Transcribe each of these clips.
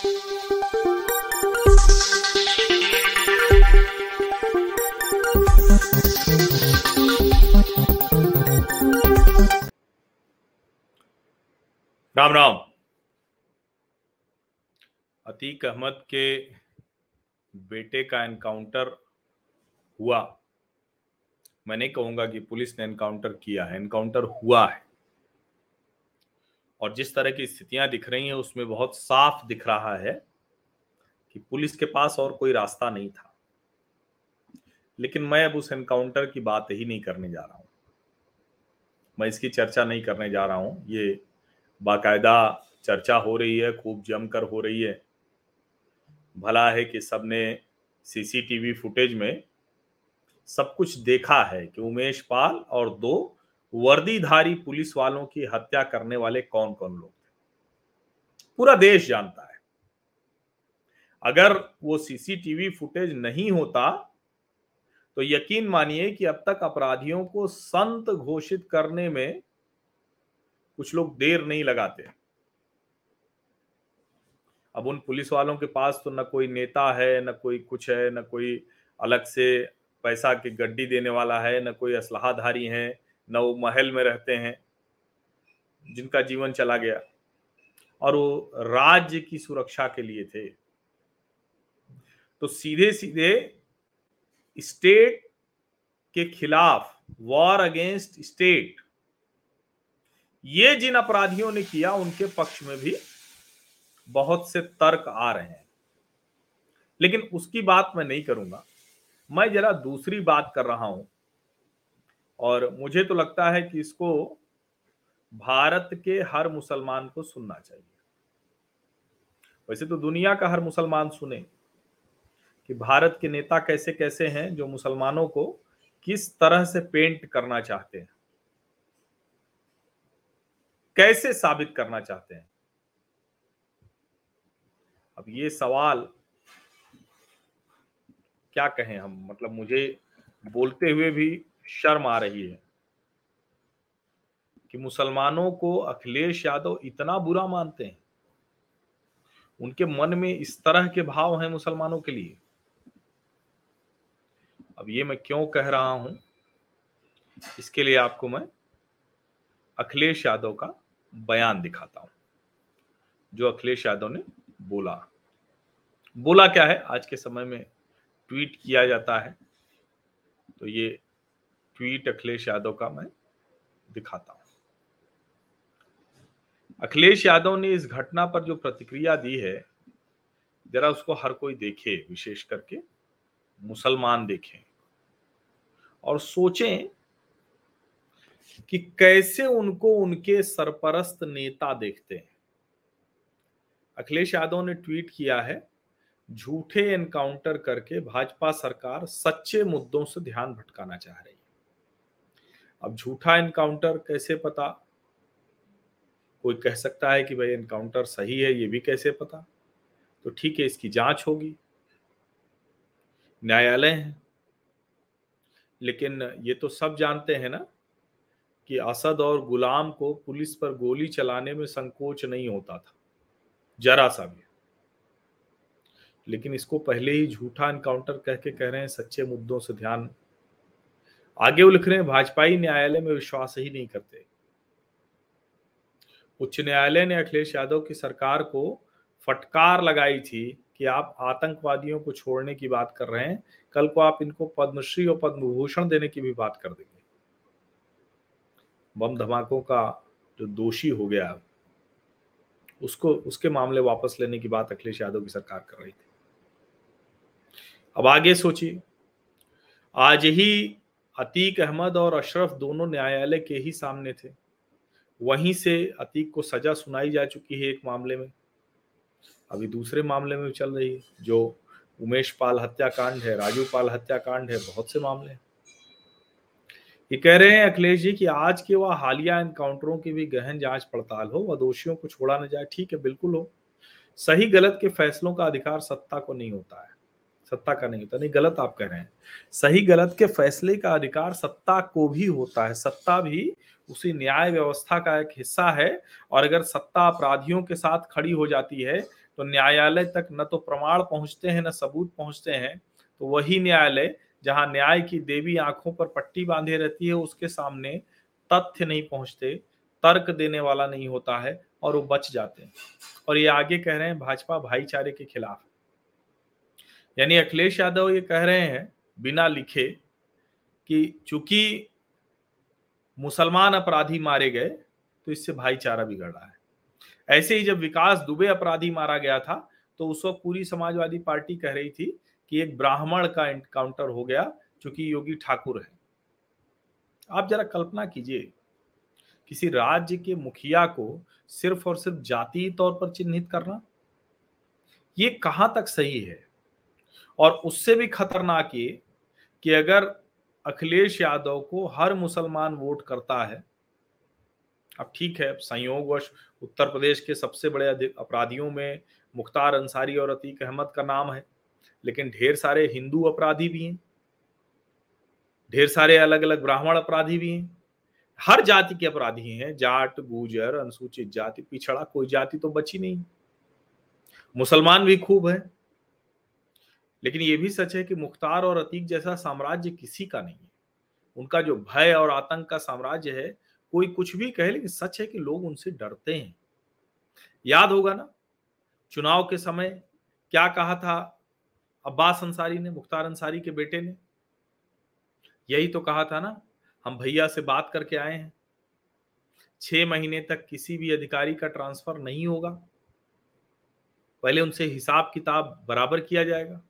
राम राम। अतीक अहमद के बेटे का एनकाउंटर हुआ। मैं नहीं कहूँगा कि पुलिस ने एनकाउंटर किया है। एनकाउंटर हुआ है। और जिस तरह की स्थितियाँ दिख रही हैं, उसमें बहुत साफ़ दिख रहा है कि पुलिस के पास और कोई रास्ता नहीं था। लेकिन मैं अब उस एनकाउंटर की बात ही नहीं करने जा रहा हूँ। मैं इसकी चर्चा नहीं करने जा रहा हूँ। ये बाकायदा चर्चा हो रही है, खूब जमकर हो रही है। भला है कि सबने सीसीटीवी फुटेज में सब कुछ देखा है कि उमेश पाल और दो वर्दीधारी पुलिस वालों की हत्या करने वाले कौन कौन लोग थे? पूरा देश जानता है। अगर वो सीसीटीवी फुटेज नहीं होता तो यकीन मानिए कि अब तक अपराधियों को संत घोषित करने में कुछ लोग देर नहीं लगाते। अब उन पुलिस वालों के पास तो न कोई नेता है, न कोई कुछ है, न कोई अलग से पैसा की गड्डी देने वाला है, न कोई असलाहधारी है। न वो महल में रहते हैं, जिनका जीवन चला गया और वो राज्य की सुरक्षा के लिए थे। तो सीधे सीधे स्टेट के खिलाफ वॉर अगेंस्ट स्टेट ये जिन अपराधियों ने किया, उनके पक्ष में भी बहुत से तर्क आ रहे हैं। लेकिन उसकी बात मैं नहीं करूँगा। मैं जरा दूसरी बात कर रहा हूँ। और मुझे तो लगता है कि इसको भारत के हर मुसलमान को सुनना चाहिए। वैसे तो दुनिया का हर मुसलमान सुने कि भारत के नेता कैसे कैसे हैं जो मुसलमानों को किस तरह से पेंट करना चाहते हैं। कैसे साबित करना चाहते हैं। अब ये सवाल क्या कहें हम? मतलब मुझे बोलते हुए भी शर्म आ रही है कि मुसलमानों को अखिलेश यादव इतना बुरा मानते हैं। उनके मन में इस तरह के भाव हैं मुसलमानों के लिए। अब ये मैं क्यों कह रहा हूँ? इसके लिए आपको मैं अखिलेश यादव का बयान दिखाता हूँ, जो अखिलेश यादव ने बोला। बोला क्या है? आज के समय में ट्वीट किया जाता है। तो ये ट्वीट अखिलेश यादव का मैं दिखाता हूँ। अखिलेश यादव ने इस घटना पर जो प्रतिक्रिया दी है, जरा उसको हर कोई देखे, विशेष करके मुसलमान देखें। और सोचें कि कैसे उनको उनके सरपरस्त नेता देखते हैं। अखिलेश यादव ने ट्वीट किया है, झूठे एनकाउंटर करके भाजपा सरकार सच्चे मुद्दों से ध्यान भटकाना चाह रही अब झूठा एनकाउंटर कैसे पता? कोई कह सकता है कि भाई एनकाउंटर सही है, ये भी कैसे पता? तो ठीक है, इसकी जाँच होगी। न्यायालय है। लेकिन ये तो सब जानते हैं ना कि असद और गुलाम को पुलिस पर गोली चलाने में संकोच नहीं होता था। जरा सा भी। लेकिन इसको पहले ही झूठा एनकाउंटर कह के कह रहे हैं, सच्चे मुद्दों से ध्यान आगे वो लिख रहे हैं भाजपाई न्यायालय में विश्वास ही नहीं करते। उच्च न्यायालय ने अखिलेश यादव की सरकार को फटकार लगाई थी कि आप आतंकवादियों को छोड़ने की बात कर रहे हैं, कल को आप इनको पद्मश्री और पद्म भूषण देने की भी बात कर देंगे। बम धमाकों का जो दोषी हो गया, उसको, उसके मामले वापस लेने की बात अखिलेश यादव की सरकार कर रही थी। अब आगे सोचिए, आज ही अतीक अहमद और अशरफ दोनों न्यायालय के ही सामने थे। वहीं से अतीक को सजा सुनाई जा चुकी है एक मामले में। अभी दूसरे मामले में चल रही है, जो उमेश पाल हत्याकांड है, राजू पाल हत्याकांड है, बहुत से मामले हैं। ये कह रहे हैं, अखिलेश जी, कि आज के वह हालिया एनकाउंटरों की भी गहन जाँच पड़ताल हो व दोषियों को छोड़ा न जाए, ठीक है, बिल्कुल हो। सही गलत के फैसलों का अधिकार सत्ता को नहीं होता है। सत्ता का नहीं होता, नहीं, गलत आप कह रहे हैं। सही गलत के फैसले का अधिकार सत्ता को भी होता है। सत्ता भी उसी न्याय व्यवस्था का एक हिस्सा है और अगर सत्ता अपराधियों के साथ खड़ी हो जाती है तो न्यायालय तक न तो प्रमाण पहुँचते हैं, न सबूत पहुँचते हैं तो वही न्यायालय जहाँ न्याय की देवी आँखों पर पट्टी बांधे रहती है, उसके सामने तथ्य नहीं पहुँचते, तर्क देने वाला नहीं होता है और वो बच जाते हैं। और ये आगे कह रहे हैं भाजपा भाईचारे के खिलाफ। यानी अखिलेश यादव ये कह रहे हैं, बिना लिखे, कि चूँकि मुसलमान अपराधी मारे गए तो इससे भाईचारा बिगड़ रहा है। ऐसे ही जब विकास दुबे अपराधी मारा गया था तो उस वक्त पूरी समाजवादी पार्टी कह रही थी कि एक ब्राह्मण का एनकाउंटर हो गया, चूँकि योगी ठाकुर है। आप जरा कल्पना कीजिए, किसी राज्य के मुखिया को सिर्फ़ और सिर्फ़ जातीय तौर पर चिन्हित करना, ये कहाँ तक सही है? और उससे भी खतरनाक ये कि अगर अखिलेश यादव को हर मुसलमान वोट करता है, अब ठीक है, संयोगवश उत्तर प्रदेश के सबसे बड़े अपराधियों में मुख्तार अंसारी और अतीक अहमद का नाम है, लेकिन ढेर सारे हिंदू अपराधी भी हैं, ढेर सारे अलग अलग ब्राह्मण अपराधी भी हैं, हर जाति के अपराधी हैं, जाट, गुजर, अनुसूचित जाति, पिछड़ा कोई जाति तो बची नहीं। मुसलमान भी खूब है। लेकिन ये भी सच है कि मुख्तार और अतीक जैसा साम्राज्य किसी का नहीं है। उनका जो भय और आतंक का साम्राज्य है, कोई कुछ भी कहे, लेकिन सच है कि लोग उनसे डरते हैं। याद होगा ना, चुनाव के समय क्या कहा था अब्बास अंसारी ने, मुख्तार अंसारी के बेटे ने? यही तो कहा था ना, हम भैया से बात करके आए हैं। छह महीने तक किसी भी अधिकारी का ट्रांसफ़र नहीं होगा। पहले उनसे हिसाब किताब बराबर किया जाएगा।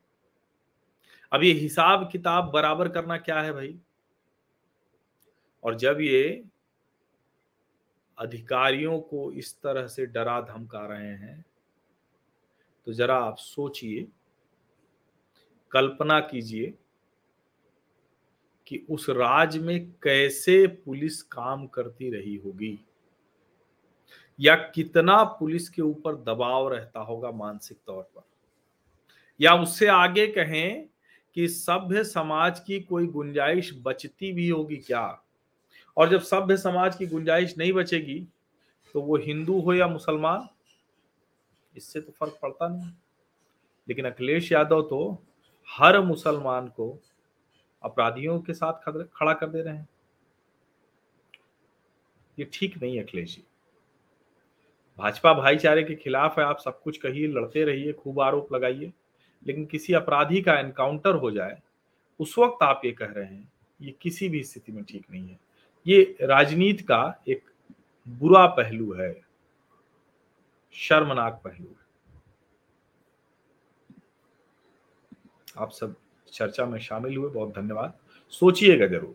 अब ये हिसाब किताब बराबर करना क्या है भाई? और जब ये अधिकारियों को इस तरह से डरा धमका रहे हैं तो जरा आप सोचिए, कल्पना कीजिए कि उस राज में कैसे पुलिस काम करती रही होगी, या कितना पुलिस के ऊपर दबाव रहता होगा मानसिक तौर पर, या उससे आगे कहें कि सभ्य समाज की कोई गुंजाइश बचती भी होगी क्या? और जब सभ्य समाज की गुंजाइश नहीं बचेगी तो वो हिंदू हो या मुसलमान, इससे तो फ़र्क पड़ता नहीं। लेकिन अखिलेश यादव तो हर मुसलमान को अपराधियों के साथ खड़ा कर दे रहे हैं। ये ठीक नहीं है अखिलेश जी। भाजपा भाईचारे के खिलाफ है, आप सब कुछ कहिए, लड़ते रहिए, खूब आरोप लगाइए। लेकिन किसी अपराधी का एनकाउंटर हो जाए, उस वक्त आप ये कह रहे हैं, ये किसी भी स्थिति में ठीक नहीं है। ये राजनीति का एक बुरा पहलू है, शर्मनाक पहलू है। आप सब चर्चा में शामिल हुए, बहुत धन्यवाद। सोचिएगा ज़रूर।